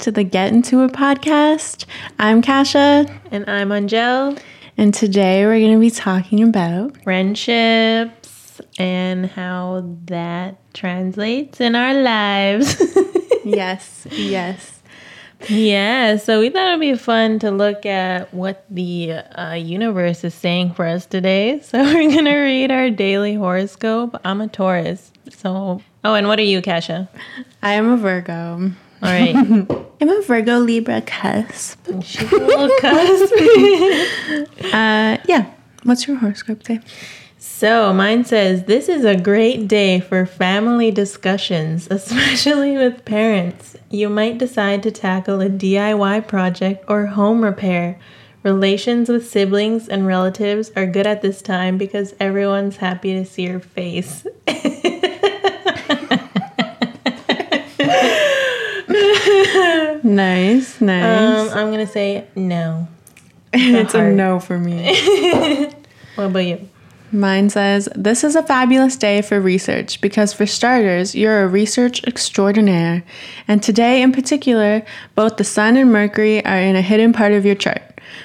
To the Get Into It podcast. I'm Casha, And I'm Aungelle. and today we're going to be talking about Friendships and how that translates in our lives. yes, yes. yeah, so we thought it'd be fun to look at what the uh, universe is saying for us today. So we're going to read our daily horoscope. I'm a Taurus. So, oh, and what are you, Casha? I am a Virgo. All right. I'm a Virgo Libra cusp. She's a little cusp. Uh, yeah. What's your horoscope say? So mine says this is a great day for family discussions, especially with parents. You might decide to tackle a DIY project or home repair. Relations with siblings and relatives are good at this time because everyone's happy to see your face. Nice, Um, nice. I'm gonna say no. it's a no for me. What about you? Mine says, This is a fabulous day for research because, for starters, you're a research extraordinaire. And today, in particular, both the Sun and Mercury are in a hidden part of your chart,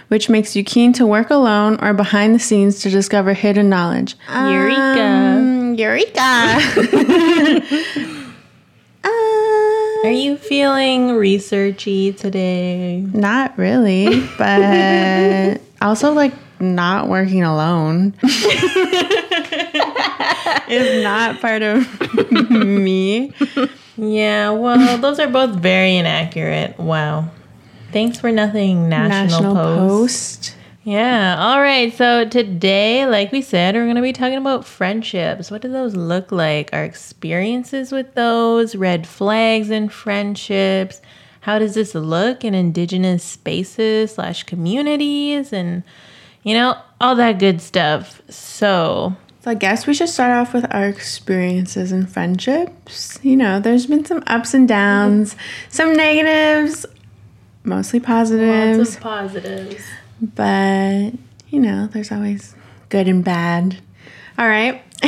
which makes you keen to work alone or behind the scenes to discover hidden knowledge. Eureka. Um, Eureka! Are you feeling researchy today? not really, but also like not working alone is not part of me. Yeah, well, those are both very inaccurate. Wow. Thanks for nothing, National, Post. Yeah, all right. So today, like we said, we're going to be talking about friendships. What do those look like? Our experiences with those, red flags in friendships. How does this look in indigenous spaces slash communities and, you know, all that good stuff. So, So I guess we should start off with our experiences in friendships. You know, there's been some ups and downs, some negatives, mostly positives, Lots of positives. But you know, there's always good and bad. All right.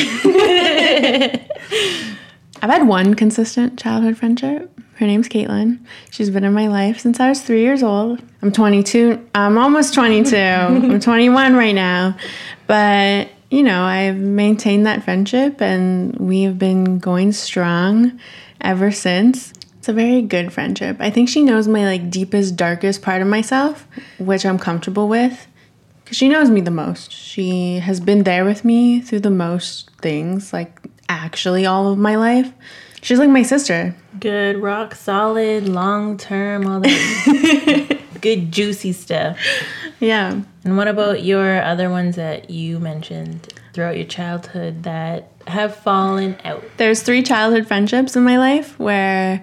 I've had one consistent childhood friendship. Her name's Caitlin. She's been in my life since I was three years old. I'm 22. I'm almost 22. I'm 21 right now. But, you know, I've maintained that friendship and we've been going strong ever since. It's a very good friendship. I think she knows my like deepest, darkest part of myself, which I'm comfortable with because she knows me the most. She has been there with me through the most things, like actually all of my life. She's like my sister. Good, rock solid, long term, all that good, juicy stuff. Yeah. And what about your other ones that you mentioned throughout your childhood that have fallen out? There's three childhood friendships in my life where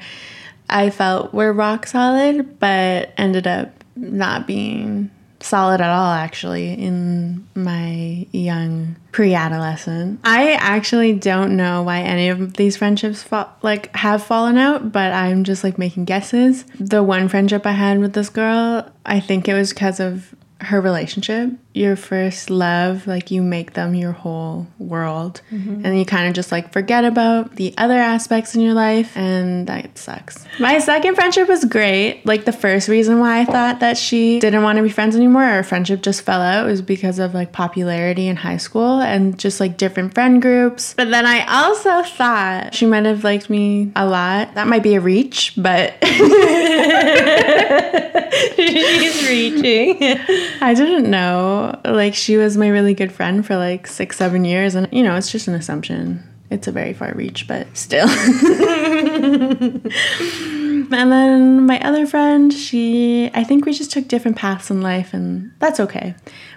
I felt were rock solid, but ended up not being solid at all actually in my young pre-adolescent. I actually don't know why any of these friendships fa- like have fallen out, but I'm just like making guesses. The one friendship I had with this girl, I think it was because of her relationship. Your first love, like you make them your whole world. Mm-hmm. And you kind of just like forget about the other aspects in your life, and that sucks. My second friendship was great. Like the first reason why I thought that she didn't want to be friends anymore, or our friendship just fell out, was because of like popularity in high school and just like different friend groups. But then I also thought she might have liked me a lot. That might be a reach, but She's reaching. I didn't know. Like, she was my really good friend for like six, seven years. And, you know, it's just an assumption. It's a very far reach, but still. and then my other friend, she, I think we just took different paths in life, and that's okay.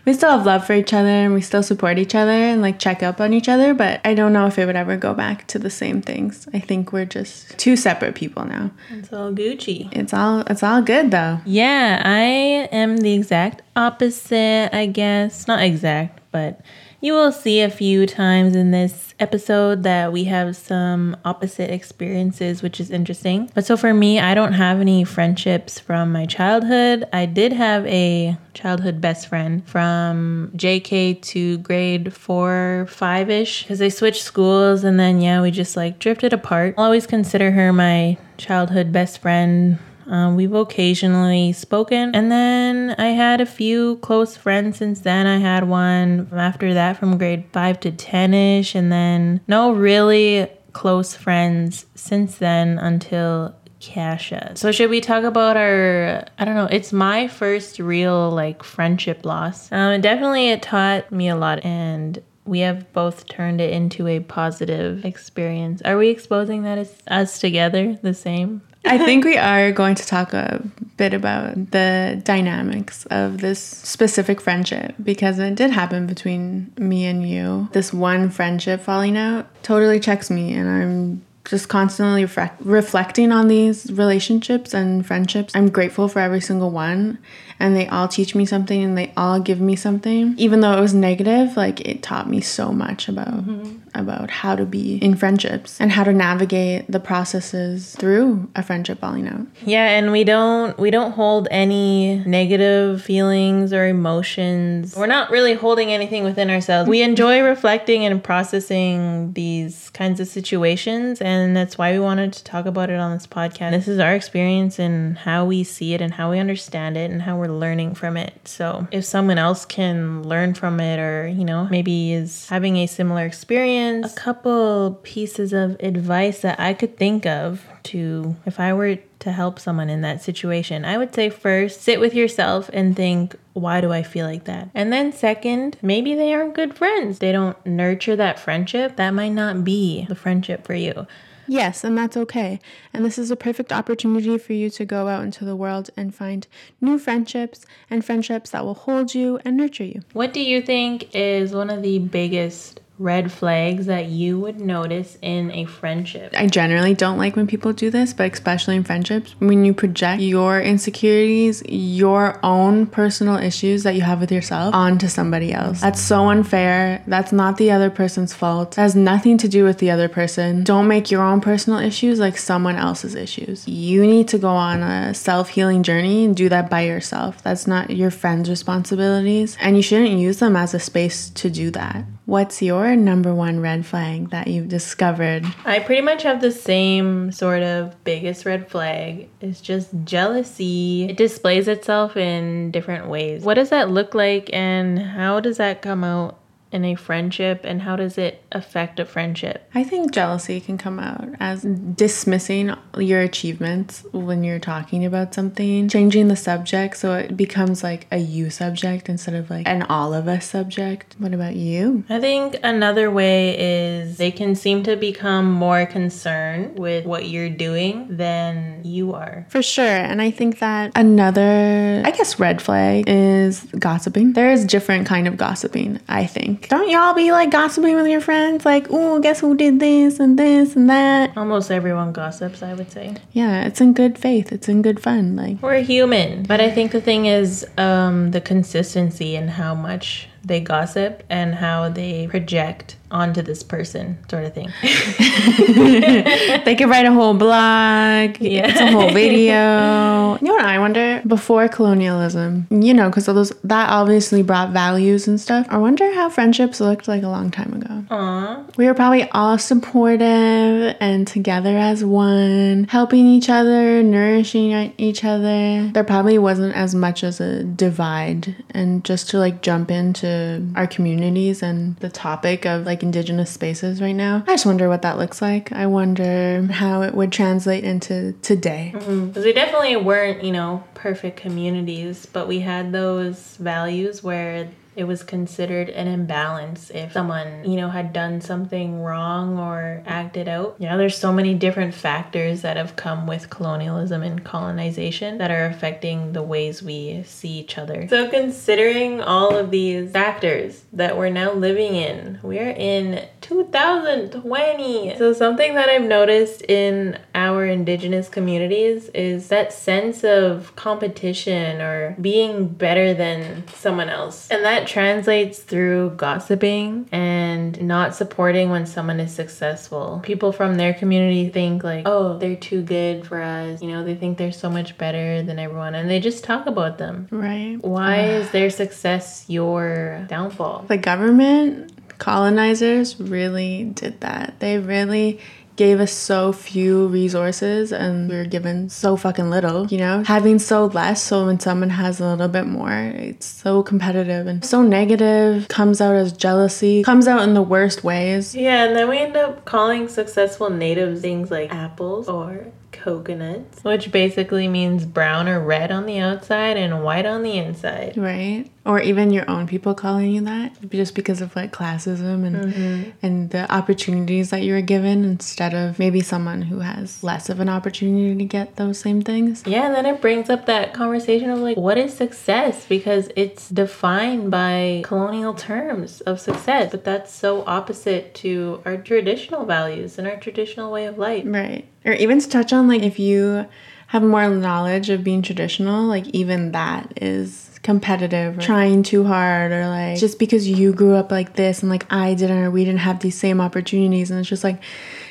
We still have love for each other and we still support each other and like check up on each other, but I don't know if it would ever go back to the same things. I think we're just two separate people now. It's all Gucci. It's all it's all good though. Yeah, I am the exact opposite, I guess. Not exact, but You will see a few times in this episode that we have some opposite experiences, which is interesting. But so for me, I don't have any friendships from my childhood. I did have a childhood best friend from JK to grade four, five ish, because they switched schools and then, yeah, we just like drifted apart. I'll always consider her my childhood best friend um, we've occasionally spoken. And then I had a few close friends since then. I had one after that from grade 5 to 10 ish. And then no really close friends since then until Casha. So should we talk about our I don't know, it's my first real like friendship loss. Um definitely it taught me a lot and we have both turned it into a positive experience. Are we exposing that as us together the same? I think we are going to talk a bit about the dynamics of this specific friendship because it did happen between me and you. This one friendship falling out totally checks me, and I'm just constantly re- reflecting on these relationships and friendships. I'm grateful for every single one and they all teach me something and they all give me something. Even though it was negative, like it taught me so much about mm-hmm. about how to be in friendships and how to navigate the processes through a friendship falling out. Yeah, and we don't we don't hold any negative feelings or emotions. We're not really holding anything within ourselves. We enjoy reflecting and processing these kinds of situations and that's why we wanted to talk about it on this podcast. This is our experience and how we see it and how we understand it and how we're learning from it. So if someone else can learn from it or, you know, maybe is having a similar experience, a couple pieces of advice that I could think of to if I were to help someone in that situation, I would say first, sit with yourself and think, why do I feel like that? And then second, maybe they aren't good friends. They don't nurture that friendship. That might not be the friendship for you. Yes, and that's okay. And this is a perfect opportunity for you to go out into the world and find new friendships and friendships that will hold you and nurture you. What do you think is one of the biggest red flags that you would notice in a friendship? I generally don't like when people do this, but especially in friendships, when you project your insecurities, your own personal issues that you have with yourself onto somebody else. That's so unfair. That's not the other person's fault. It has nothing to do with the other person. Don't make your own personal issues like someone else's issues. You need to go on a self healing journey and do that by yourself. That's not your friend's responsibilities, and you shouldn't use them as a space to do that. What's your number one red flag that you've discovered? I pretty much have the same sort of biggest red flag. It's just jealousy. It displays itself in different ways. What does that look like and how does that come out in a friendship and how does it affect a friendship? I think jealousy can come out as dismissing your achievements when you're talking about something, changing the subject so it becomes like a you subject instead of like an all of us subject. What about you? I think another way is they can seem to become more concerned with what you're doing than you are. For sure. And I think that another, I guess, red flag is gossiping. There is different kind of gossiping, I think don't y'all be like gossiping with your friends? Like, oh, guess who did this and this and that? Almost everyone gossips, I would say. Yeah, it's in good faith. It's in good fun. Like we're human. But I think the thing is um, the consistency and how much they gossip and how they project onto this person sort of thing. They could write a whole blog yeah. it's a whole video. You know what i wonder? Before colonialism you know because those that obviously brought values and stuff. I wonder how friendships looked like a long time ago. Aww. we were probably all supportive and together as one helping each other nourishing each other. There probably wasn't as much as a divide and just to like jump into our communities and the topic of like indigenous spaces right now. I just wonder what that looks like. I wonder how it would translate into today. Because mm-hmm. we definitely weren't, you know, perfect communities, but we had those values where it was considered an imbalance if someone, you know, had done something wrong or acted out. You know, there's so many different factors that have come with colonialism and colonization that are affecting the ways we see each other. So, considering all of these factors that we're now living in, we're in 2020. So, something that I've noticed in our indigenous communities is that sense of competition or being better than someone else. And that that translates through gossiping and not supporting when someone is successful. People from their community think like, "Oh, they're too good for us." You know, they think they're so much better than everyone and they just talk about them. Right. Why is their success your downfall? The government colonizers really did that. They really gave us so few resources and we were given so fucking little, you know? Having so less, so when someone has a little bit more, it's so competitive and so negative, comes out as jealousy, comes out in the worst ways. Yeah, and then we end up calling successful natives things like apples or coconuts, which basically means brown or red on the outside and white on the inside. Right. Or even your own people calling you that just because of like classism and mm-hmm. and the opportunities that you were given instead of maybe someone who has less of an opportunity to get those same things. Yeah, and then it brings up that conversation of like what is success because it's defined by colonial terms of success, but that's so opposite to our traditional values and our traditional way of life. Right. Or even to touch on like if you have more knowledge of being traditional, like even that is competitive or trying too hard or like just because you grew up like this and like I didn't or we didn't have these same opportunities and it's just like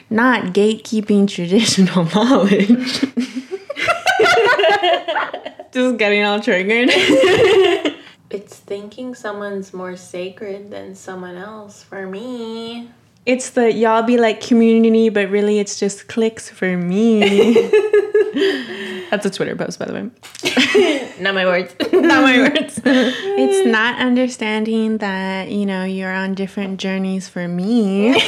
not gatekeeping traditional knowledge. just getting all triggered. it's thinking someone's more sacred than someone else for me. It's the y'all be like community, but really it's just clicks for me. That's a Twitter post, by the way. not my words. not my words. It's not understanding that, you know, you're on different journeys for me.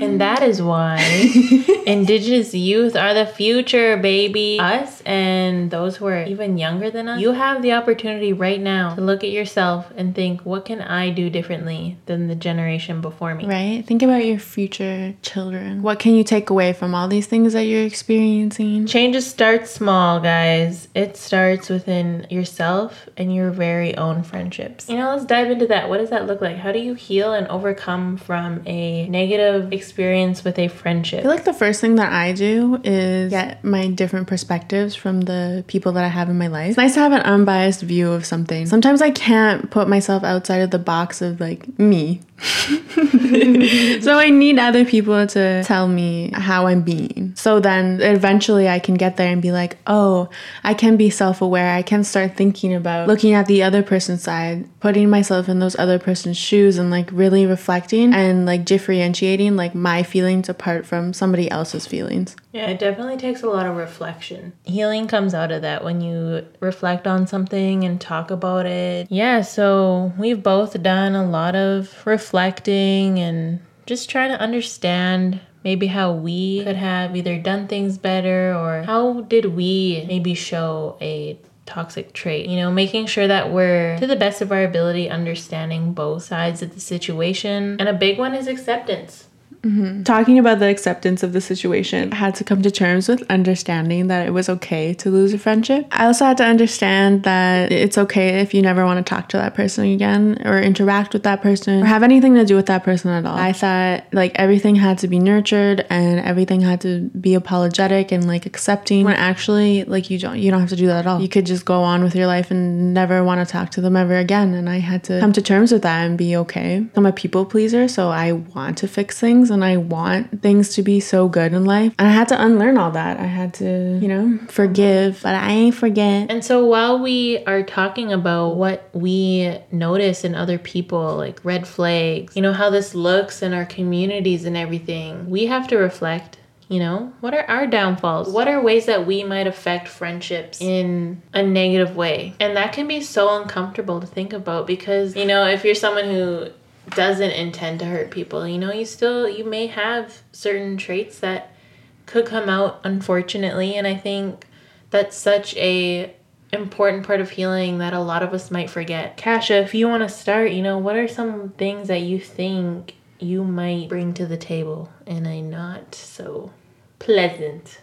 And that is why Indigenous youth are the future, baby. Us and those who are even younger than us, you have the opportunity right now to look at yourself and think, what can I do differently than the generation before me? Right? Think about your future children. What can you take away from all these things that you're experiencing? Changes start small, guys. It starts within yourself and your very own friendships. You know, let's dive into that. What does that look like? How do you heal and overcome from a negative experience? Experience with a friendship? I feel like the first thing that I do is get my different perspectives from the people that I have in my life. It's nice to have an unbiased view of something. Sometimes I can't put myself outside of the box of like me. so I need other people to tell me how I'm being. So then eventually I can get there and be like, oh, I can be self aware. I can start thinking about looking at the other person's side, putting myself in those other person's shoes and like really reflecting and like differentiating like my feelings apart from somebody else's feelings. Yeah, it definitely takes a lot of reflection. Healing comes out of that when you reflect on something and talk about it. Yeah, so we've both done a lot of reflecting and just trying to understand maybe how we could have either done things better or how did we maybe show a toxic trait. You know, making sure that we're to the best of our ability understanding both sides of the situation. And a big one is acceptance. Mm-hmm. Talking about the acceptance of the situation, I had to come to terms with understanding that it was okay to lose a friendship. I also had to understand that it's okay if you never want to talk to that person again or interact with that person or have anything to do with that person at all. I thought like everything had to be nurtured and everything had to be apologetic and like accepting when actually like you don't you don't have to do that at all. You could just go on with your life and never want to talk to them ever again. And I had to come to terms with that and be okay. I'm a people pleaser, so I want to fix things and I want things to be so good in life. And I had to unlearn all that. I had to, you know, forgive, but I ain't forget. And so while we are talking about what we notice in other people, like red flags, you know, how this looks in our communities and everything, we have to reflect you know, what are our downfalls? What are ways that we might affect friendships in a negative way? And that can be so uncomfortable to think about because, you know, if you're someone who doesn't intend to hurt people. You know, you still you may have certain traits that could come out unfortunately, and I think that's such a important part of healing that a lot of us might forget. Casha, if you want to start, you know, what are some things that you think you might bring to the table in a not so pleasant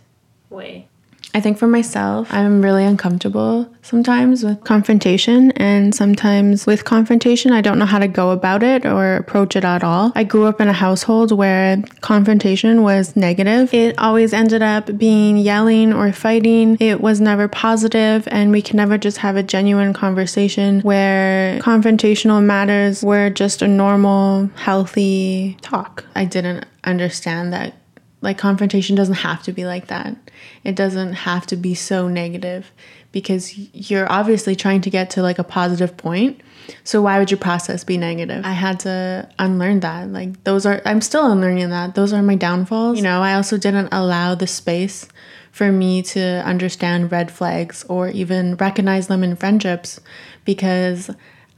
way? I think for myself, I'm really uncomfortable sometimes with confrontation, and sometimes with confrontation, I don't know how to go about it or approach it at all. I grew up in a household where confrontation was negative. It always ended up being yelling or fighting. It was never positive, and we can never just have a genuine conversation where confrontational matters were just a normal, healthy talk. I didn't understand that like confrontation doesn't have to be like that. It doesn't have to be so negative because you're obviously trying to get to like a positive point. So why would your process be negative? I had to unlearn that. Like those are I'm still unlearning that. Those are my downfalls. You know, I also didn't allow the space for me to understand red flags or even recognize them in friendships because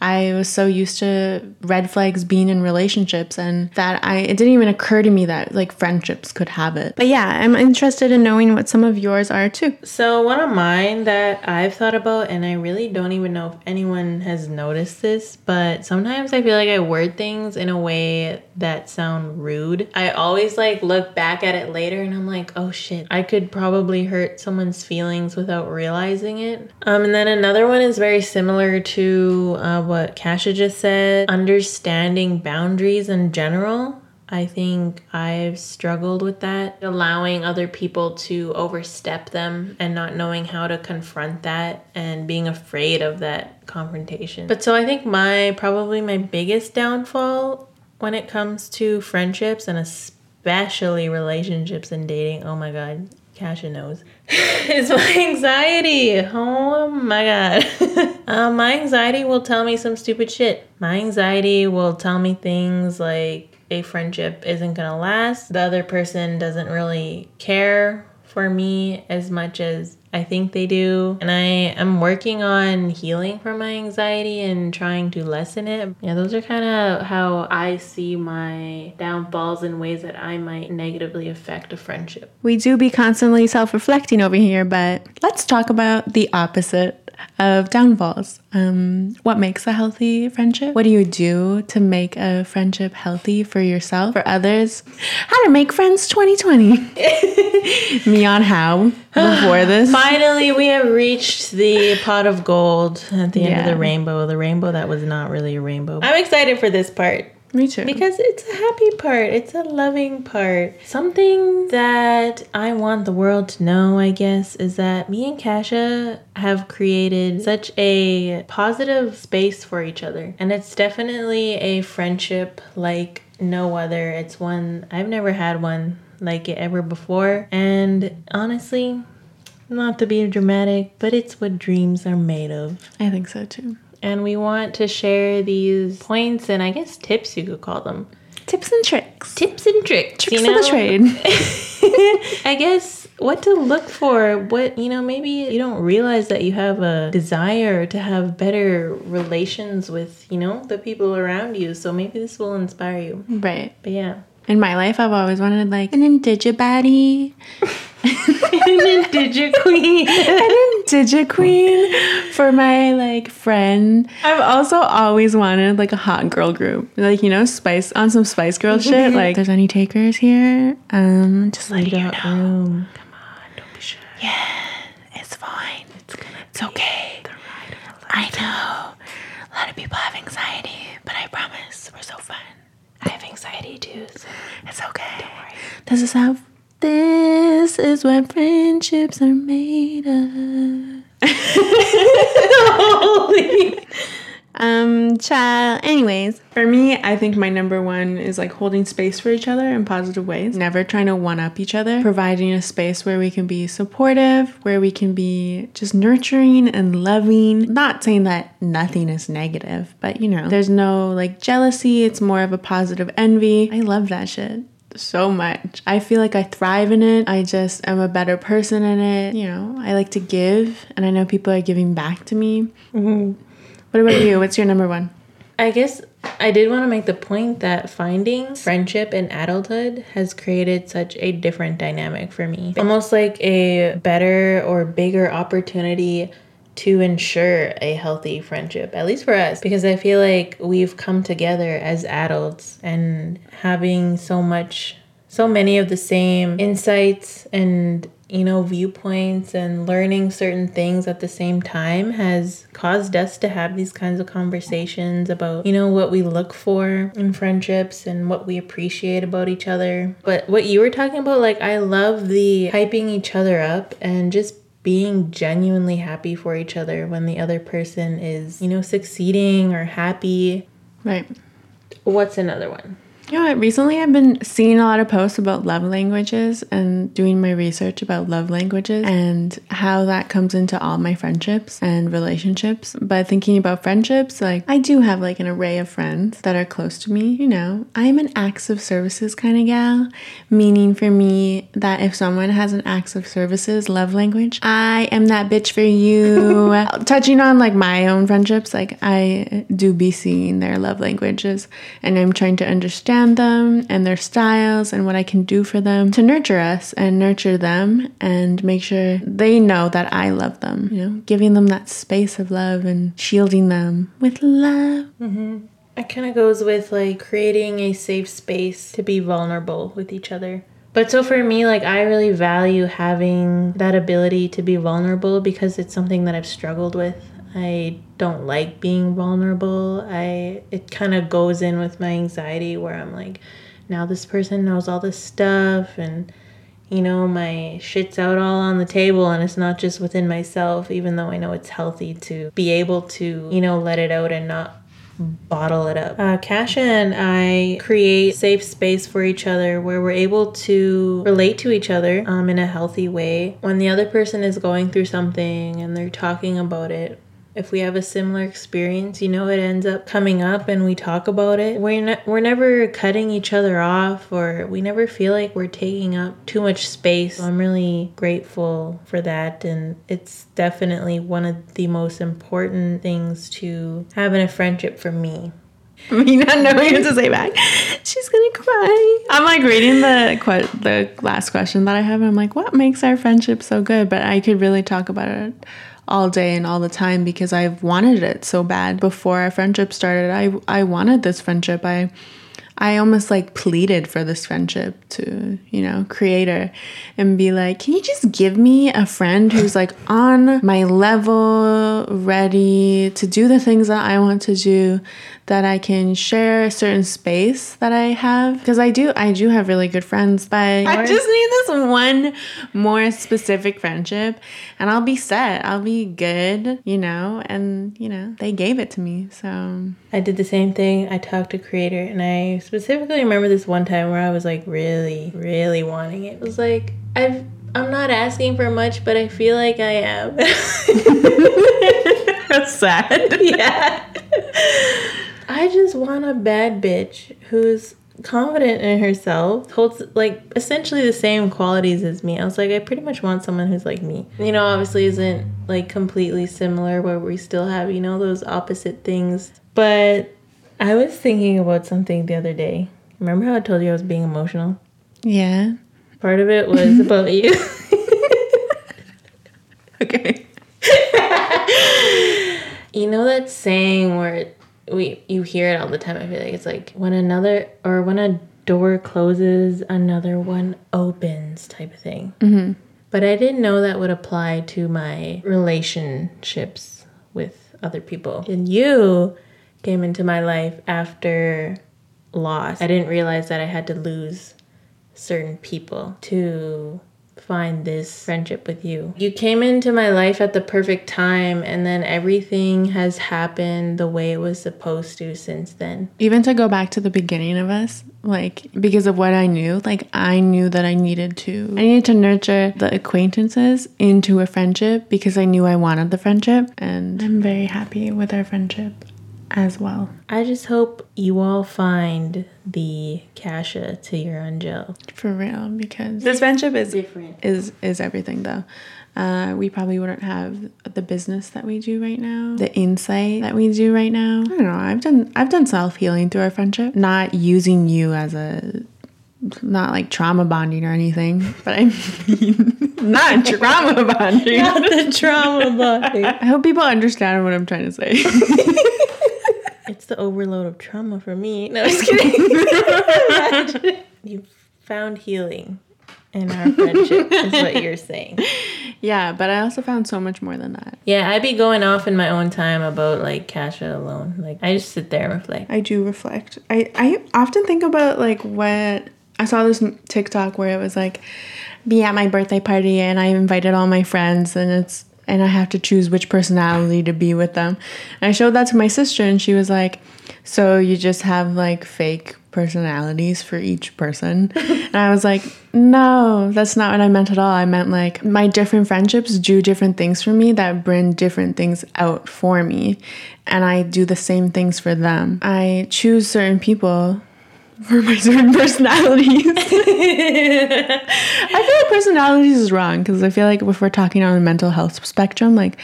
I was so used to red flags being in relationships and that I it didn't even occur to me that like friendships could have it. But yeah, I'm interested in knowing what some of yours are too. So one of mine that I've thought about and I really don't even know if anyone has noticed this, but sometimes I feel like I word things in a way that sound rude. I always like look back at it later and I'm like, "Oh shit, I could probably hurt someone's feelings without realizing it." Um and then another one is very similar to uh, what Casha just said, understanding boundaries in general. I think I've struggled with that, allowing other people to overstep them and not knowing how to confront that and being afraid of that confrontation. But so I think my probably my biggest downfall when it comes to friendships and especially relationships and dating, oh my god, Casha knows. it's my anxiety. Oh my god. um, my anxiety will tell me some stupid shit. My anxiety will tell me things like a friendship isn't gonna last. The other person doesn't really care for me as much as I think they do. And I am working on healing from my anxiety and trying to lessen it. Yeah, those are kind of how I see my downfalls in ways that I might negatively affect a friendship. We do be constantly self reflecting over here, but let's talk about the opposite of downfalls. Um, what makes a healthy friendship? What do you do to make a friendship healthy for yourself, for others? How to make friends 2020. Me on how before this. Finally, we have reached the pot of gold at the end yeah. of the rainbow. The rainbow that was not really a rainbow. I'm excited for this part. Me too. Because it's a happy part, it's a loving part. Something that I want the world to know, I guess, is that me and Casha have created such a positive space for each other. And it's definitely a friendship like no other. It's one I've never had one like it ever before. And honestly, not to be dramatic, but it's what dreams are made of. I think so too and we want to share these points and I guess tips you could call them. Tips and tricks. Tips and tricks. Tricks you know? of the trade. I guess what to look for, what, you know, maybe you don't realize that you have a desire to have better relations with, you know, the people around you. So maybe this will inspire you. Right. But yeah. In my life, I've always wanted like an indigibaddy. an indigit queen. an indigit queen for my like friend. I've also always wanted like a hot girl group. Like, you know, spice on some spice girl shit. Like, there's any takers here? Um, just like you know. Room. Come on, don't be shy. Yeah, it's fine. It's, it's okay. I know. A lot of people have anxiety, but I promise we're so fun. I have anxiety too, so it's okay. Don't worry. This is how this is what friendships are made of. Holy. Um, child. Anyways, for me, I think my number one is like holding space for each other in positive ways. Never trying to one up each other. Providing a space where we can be supportive, where we can be just nurturing and loving. Not saying that nothing is negative, but you know, there's no like jealousy. It's more of a positive envy. I love that shit so much. I feel like I thrive in it. I just am a better person in it. You know, I like to give, and I know people are giving back to me. Mm-hmm. What about you? What's your number one? I guess I did want to make the point that finding friendship in adulthood has created such a different dynamic for me. Almost like a better or bigger opportunity to ensure a healthy friendship, at least for us, because I feel like we've come together as adults and having so much so many of the same insights and you know, viewpoints and learning certain things at the same time has caused us to have these kinds of conversations about, you know, what we look for in friendships and what we appreciate about each other. But what you were talking about, like, I love the hyping each other up and just being genuinely happy for each other when the other person is, you know, succeeding or happy. Right. What's another one? You know? Recently, I've been seeing a lot of posts about love languages and doing my research about love languages and how that comes into all my friendships and relationships. But thinking about friendships, like I do have like an array of friends that are close to me. You know, I'm an acts of services kind of gal, meaning for me that if someone has an acts of services love language, I am that bitch for you. Touching on like my own friendships, like I do be seeing their love languages and I'm trying to understand understand them and their styles and what I can do for them to nurture us and nurture them and make sure they know that I love them, you know, giving them that space of love and shielding them with love. Mm-hmm. It kind of goes with like creating a safe space to be vulnerable with each other. But so for me, like I really value having that ability to be vulnerable because it's something that I've struggled with I don't like being vulnerable. I it kind of goes in with my anxiety where I'm like now this person knows all this stuff and you know my shit's out all on the table and it's not just within myself even though I know it's healthy to be able to you know let it out and not bottle it up. Uh, Casha and I create safe space for each other where we're able to relate to each other um, in a healthy way. When the other person is going through something and they're talking about it, if we have a similar experience, you know, it ends up coming up and we talk about it. We're, ne- we're never cutting each other off or we never feel like we're taking up too much space. So I'm really grateful for that. And it's definitely one of the most important things to have in a friendship for me. Me not knowing what to say back. She's gonna cry. I'm like reading the que- the last question that I have. I'm like, what makes our friendship so good? But I could really talk about it all day and all the time because I've wanted it so bad. Before our friendship started, I I wanted this friendship. I I almost like pleaded for this friendship to, you know, creator and be like, can you just give me a friend who's like on my level, ready to do the things that I want to do, that I can share a certain space that I have? Because I do, I do have really good friends, but I just need this one more specific friendship and I'll be set. I'll be good, you know, and, you know, they gave it to me. So I did the same thing. I talked to creator and I specifically remember this one time where I was like really, really wanting it. It was like I've I'm not asking for much, but I feel like I am. That's sad. Yeah. I just want a bad bitch who's confident in herself, holds like essentially the same qualities as me. I was like, I pretty much want someone who's like me. You know, obviously isn't like completely similar where we still have, you know, those opposite things. But I was thinking about something the other day. Remember how I told you I was being emotional? Yeah. Part of it was about you. okay. you know that saying where we you hear it all the time. I feel like it's like when another or when a door closes, another one opens type of thing. Mm-hmm. But I didn't know that would apply to my relationships with other people. And you came into my life after loss. I didn't realize that I had to lose certain people to find this friendship with you. You came into my life at the perfect time, and then everything has happened the way it was supposed to since then. Even to go back to the beginning of us, like because of what I knew, like I knew that I needed to, I needed to nurture the acquaintances into a friendship because I knew I wanted the friendship, and I'm very happy with our friendship as well. I just hope you all find the Casha to your Aungelle. For real, because this friendship is different. Is is everything though. Uh, we probably wouldn't have the business that we do right now, the insight that we do right now. I don't know. I've done I've done self healing through our friendship, not using you as a not like trauma bonding or anything, but I mean, not trauma bonding. not the trauma bonding. I hope people understand what I'm trying to say. the overload of trauma for me. No, just kidding. you found healing in our friendship, is what you're saying. Yeah, but I also found so much more than that. Yeah, I'd be going off in my own time about like Casha alone. Like I just sit there and reflect. I do reflect. I, I often think about like what I saw this TikTok where it was like be at my birthday party and I invited all my friends and it's and I have to choose which personality to be with them. And I showed that to my sister and she was like, "So you just have like fake personalities for each person?" and I was like, "No, that's not what I meant at all. I meant like my different friendships do different things for me that bring different things out for me, and I do the same things for them. I choose certain people for my certain personalities. I feel like personalities is wrong because I feel like if we're talking on the mental health spectrum, like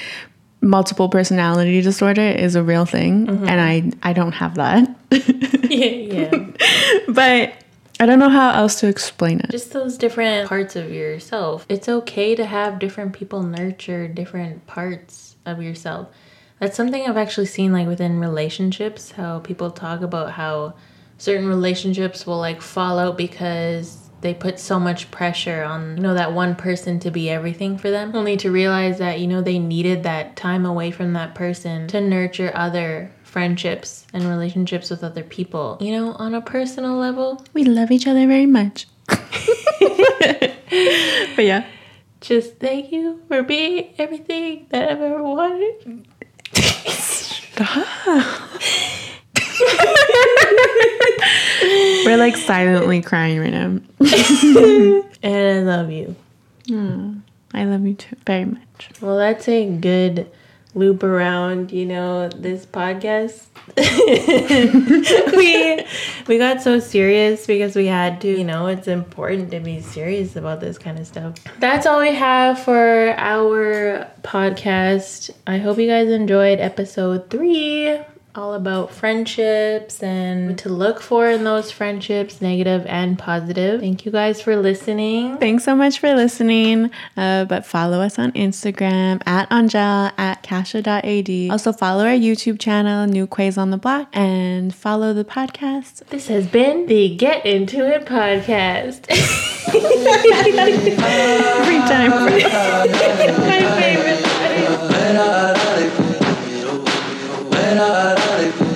multiple personality disorder is a real thing, mm-hmm. and I I don't have that. yeah, yeah. but I don't know how else to explain it. Just those different parts of yourself. It's okay to have different people nurture different parts of yourself. That's something I've actually seen like within relationships, how people talk about how certain relationships will like fall out because they put so much pressure on you know that one person to be everything for them. Only to realize that you know they needed that time away from that person to nurture other friendships and relationships with other people. You know on a personal level we love each other very much. But yeah. Just thank you for being everything that i've ever wanted. Stop. We're like silently crying right now. and I love you. Mm, I love you too very much. Well, that's a good loop around, you know, this podcast. we we got so serious because we had to, you know, it's important to be serious about this kind of stuff. That's all we have for our podcast. I hope you guys enjoyed episode 3 all about friendships and to look for in those friendships, negative and positive. Thank you guys for listening. Thanks so much for listening. Uh, but follow us on Instagram at Aungelle at Casha.ad. Also follow our YouTube channel, New Quays on the Block, and follow the podcast. This has been the Get Into It podcast. Every time. My favorite. Thing.